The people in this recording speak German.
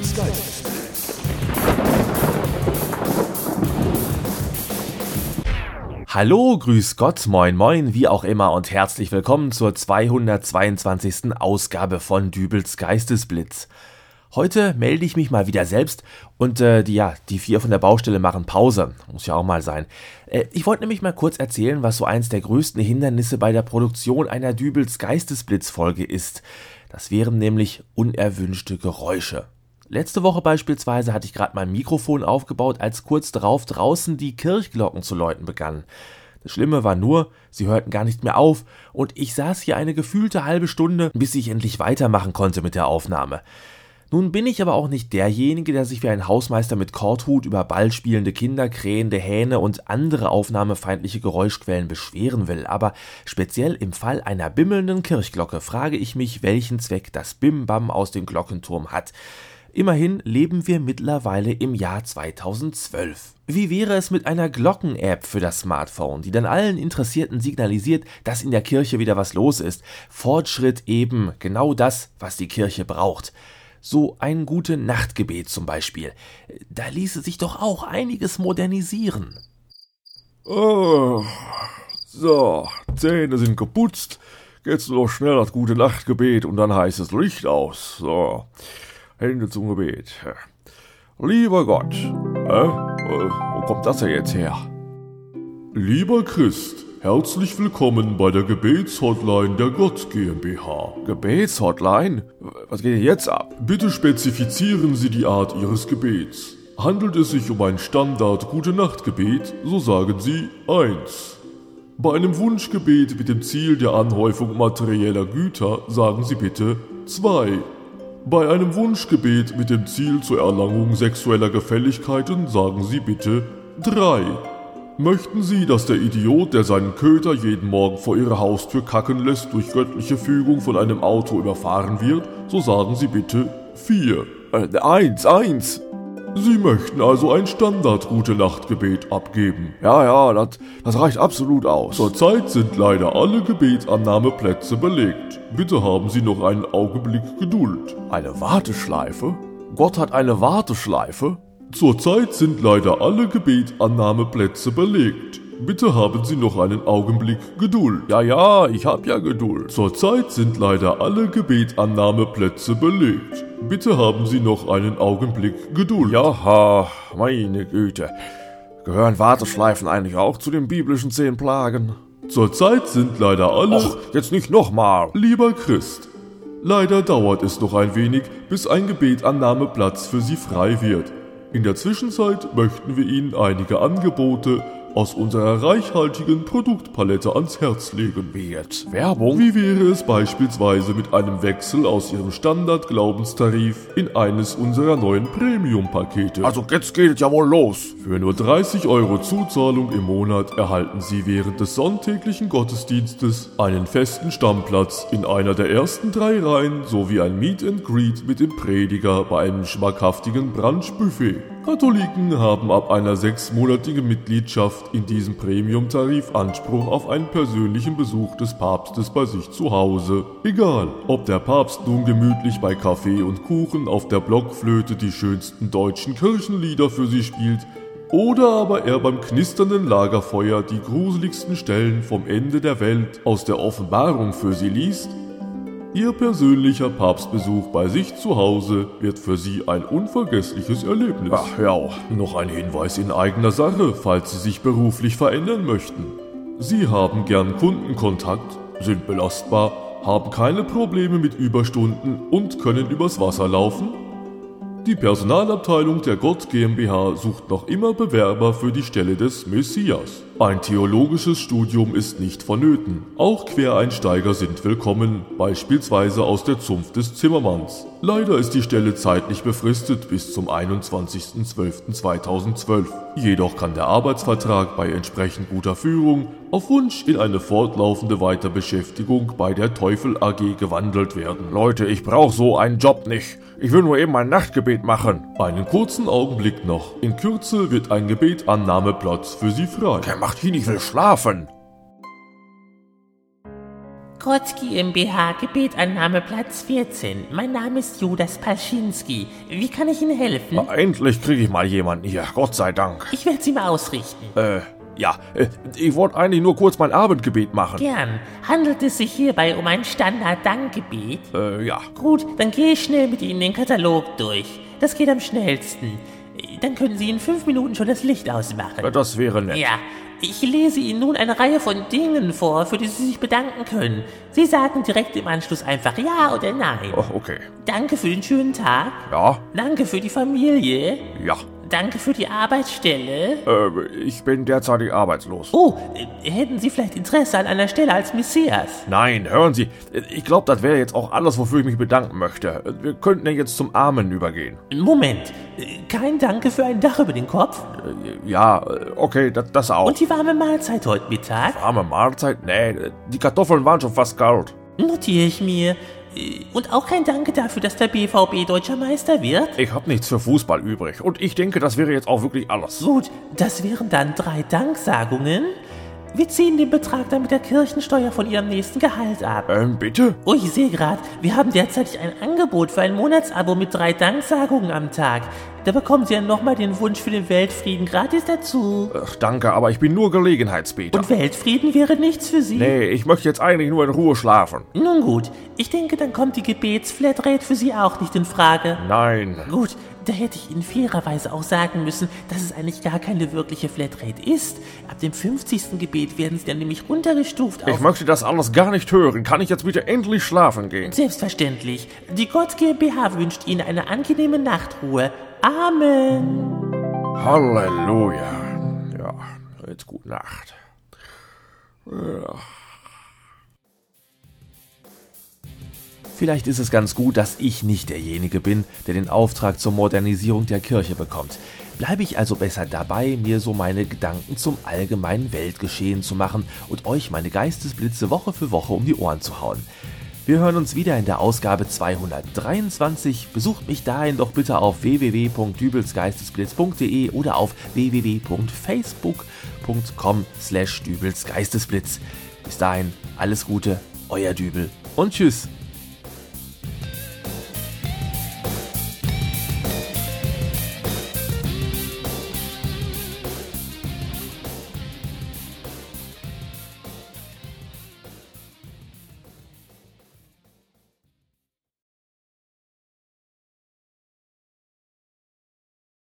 Geist. Hallo, grüß Gott, moin moin, wie auch immer und herzlich willkommen zur 222. Ausgabe von Dübels Geistesblitz. Heute melde ich mich mal wieder selbst und äh, die, ja, die vier von der Baustelle machen Pause. Muss ja auch mal sein. Äh, ich wollte nämlich mal kurz erzählen, was so eins der größten Hindernisse bei der Produktion einer Dübels Geistesblitz-Folge ist. Das wären nämlich unerwünschte Geräusche. Letzte Woche beispielsweise hatte ich gerade mein Mikrofon aufgebaut, als kurz darauf draußen die Kirchglocken zu läuten begannen. Das Schlimme war nur, sie hörten gar nicht mehr auf, und ich saß hier eine gefühlte halbe Stunde, bis ich endlich weitermachen konnte mit der Aufnahme. Nun bin ich aber auch nicht derjenige, der sich wie ein Hausmeister mit Korthut über ballspielende Kinder, krähende Hähne und andere aufnahmefeindliche Geräuschquellen beschweren will, aber speziell im Fall einer bimmelnden Kirchglocke frage ich mich, welchen Zweck das Bim-Bam aus dem Glockenturm hat. Immerhin leben wir mittlerweile im Jahr 2012. Wie wäre es mit einer Glocken-App für das Smartphone, die dann allen Interessierten signalisiert, dass in der Kirche wieder was los ist? Fortschritt eben, genau das, was die Kirche braucht. So ein gute Nachtgebet zum Beispiel. Da ließe sich doch auch einiges modernisieren. Oh, so, Zähne sind geputzt. Jetzt nur noch schnell das gute Nachtgebet und dann heißt es Licht aus. So. Hände zum Gebet. Lieber Gott, äh, wo kommt das denn jetzt her? Lieber Christ, herzlich willkommen bei der Gebetshotline der Gott GmbH. Gebetshotline? Was geht denn jetzt ab? Bitte spezifizieren Sie die Art Ihres Gebets. Handelt es sich um ein Standard Gute Nacht Gebet, so sagen Sie 1. Bei einem Wunschgebet mit dem Ziel der Anhäufung materieller Güter sagen Sie bitte 2. Bei einem Wunschgebet mit dem Ziel zur Erlangung sexueller Gefälligkeiten sagen Sie bitte 3. Möchten Sie, dass der Idiot, der seinen Köter jeden Morgen vor Ihrer Haustür kacken lässt, durch göttliche Fügung von einem Auto überfahren wird, so sagen Sie bitte 4. Äh, eins, eins. Sie möchten also ein Standard-Gute-Nacht-Gebet abgeben. Ja, ja, das, das reicht absolut aus. Zurzeit sind leider alle Gebetsannahmeplätze belegt. Bitte haben Sie noch einen Augenblick Geduld. Eine Warteschleife? Gott hat eine Warteschleife? Zurzeit sind leider alle Gebetsannahmeplätze belegt. Bitte haben Sie noch einen Augenblick Geduld. Ja, ja, ich hab ja Geduld. Zurzeit sind leider alle Gebetsannahmeplätze belegt. Bitte haben Sie noch einen Augenblick Geduld. Ja, meine Güte. Gehören Warteschleifen eigentlich auch zu den biblischen zehn Plagen? Zurzeit sind leider alle. Och, jetzt nicht nochmal. Lieber Christ, leider dauert es noch ein wenig, bis ein Gebetannahmeplatz für Sie frei wird. In der Zwischenzeit möchten wir Ihnen einige Angebote aus unserer reichhaltigen Produktpalette ans Herz legen. Jetzt? Werbung? Wie wäre es beispielsweise mit einem Wechsel aus Ihrem Standard-Glaubenstarif in eines unserer neuen Premium-Pakete? Also jetzt geht es ja wohl los. Für nur 30 Euro Zuzahlung im Monat erhalten Sie während des sonntäglichen Gottesdienstes einen festen Stammplatz in einer der ersten drei Reihen sowie ein Meet and Greet mit dem Prediger bei einem schmackhaftigen Brunchbuffet. Katholiken haben ab einer sechsmonatigen Mitgliedschaft in diesem Premium-Tarif Anspruch auf einen persönlichen Besuch des Papstes bei sich zu Hause. Egal, ob der Papst nun gemütlich bei Kaffee und Kuchen auf der Blockflöte die schönsten deutschen Kirchenlieder für sie spielt, oder aber er beim knisternden Lagerfeuer die gruseligsten Stellen vom Ende der Welt aus der Offenbarung für sie liest, Ihr persönlicher Papstbesuch bei sich zu Hause wird für Sie ein unvergessliches Erlebnis. Ach ja, noch ein Hinweis in eigener Sache, falls Sie sich beruflich verändern möchten. Sie haben gern Kundenkontakt, sind belastbar, haben keine Probleme mit Überstunden und können übers Wasser laufen? Die Personalabteilung der Gott GmbH sucht noch immer Bewerber für die Stelle des Messias. Ein theologisches Studium ist nicht vonnöten. Auch Quereinsteiger sind willkommen, beispielsweise aus der Zunft des Zimmermanns. Leider ist die Stelle zeitlich befristet bis zum 21.12.2012. Jedoch kann der Arbeitsvertrag bei entsprechend guter Führung auf Wunsch in eine fortlaufende Weiterbeschäftigung bei der Teufel AG gewandelt werden. Leute, ich brauche so einen Job nicht. Ich will nur eben ein Nachtgebet machen. Einen kurzen Augenblick noch. In Kürze wird ein Gebetannahmeplatz für Sie frei. Der macht hin, ich will schlafen. Gott GmbH, Gebetannahmeplatz 14. Mein Name ist Judas Paschinski. Wie kann ich Ihnen helfen? Na, endlich kriege ich mal jemanden hier, Gott sei Dank. Ich werde Sie mal ausrichten. Äh, ja, äh, ich wollte eigentlich nur kurz mein Abendgebet machen. Gern. Handelt es sich hierbei um ein Standard-Dankgebet? Äh, ja. Gut, dann gehe ich schnell mit Ihnen den Katalog durch. Das geht am schnellsten. Dann können Sie in fünf Minuten schon das Licht ausmachen. Das wäre nett. Ja, ich lese Ihnen nun eine Reihe von Dingen vor, für die Sie sich bedanken können. Sie sagen direkt im Anschluss einfach Ja oder Nein. Oh, okay. Danke für den schönen Tag. Ja, Danke für die Familie. ja. Danke für die Arbeitsstelle. Äh, ich bin derzeitig arbeitslos. Oh, äh, hätten Sie vielleicht Interesse an einer Stelle als Messias? Nein, hören Sie, ich glaube, das wäre jetzt auch alles, wofür ich mich bedanken möchte. Wir könnten ja jetzt zum Armen übergehen. Moment, äh, kein Danke für ein Dach über den Kopf? Äh, Ja, okay, das, das auch. Und die warme Mahlzeit heute Mittag? Warme Mahlzeit? Nee, die Kartoffeln waren schon fast kalt. Notiere ich mir. Und auch kein Danke dafür, dass der BVB deutscher Meister wird? Ich habe nichts für Fußball übrig. Und ich denke, das wäre jetzt auch wirklich alles. Gut, das wären dann drei Danksagungen. Wir ziehen den Betrag dann mit der Kirchensteuer von Ihrem nächsten Gehalt ab. Ähm, bitte? Oh, ich sehe gerade, wir haben derzeitig ein Angebot für ein Monatsabo mit drei Danksagungen am Tag. Da bekommen Sie ja nochmal den Wunsch für den Weltfrieden gratis dazu. Ach, danke, aber ich bin nur Gelegenheitsbeter. Und Weltfrieden wäre nichts für Sie? Nee, ich möchte jetzt eigentlich nur in Ruhe schlafen. Nun gut, ich denke, dann kommt die Gebetsflatrate für Sie auch nicht in Frage. Nein. Gut, da hätte ich Ihnen fairerweise auch sagen müssen, dass es eigentlich gar keine wirkliche Flatrate ist. Ab dem 50. Gebet werden Sie dann nämlich runtergestuft Ich auf... möchte das alles gar nicht hören. Kann ich jetzt bitte endlich schlafen gehen? Selbstverständlich. Die Gott GmbH wünscht Ihnen eine angenehme Nachtruhe. Amen. Halleluja. Ja, jetzt gute Nacht. Vielleicht ist es ganz gut, dass ich nicht derjenige bin, der den Auftrag zur Modernisierung der Kirche bekommt. Bleibe ich also besser dabei, mir so meine Gedanken zum allgemeinen Weltgeschehen zu machen und euch meine Geistesblitze Woche für Woche um die Ohren zu hauen. Wir hören uns wieder in der Ausgabe 223. Besucht mich dahin doch bitte auf www.dübelsgeistesblitz.de oder auf www.facebook.com slash dübelsgeistesblitz. Bis dahin, alles Gute, euer Dübel und tschüss.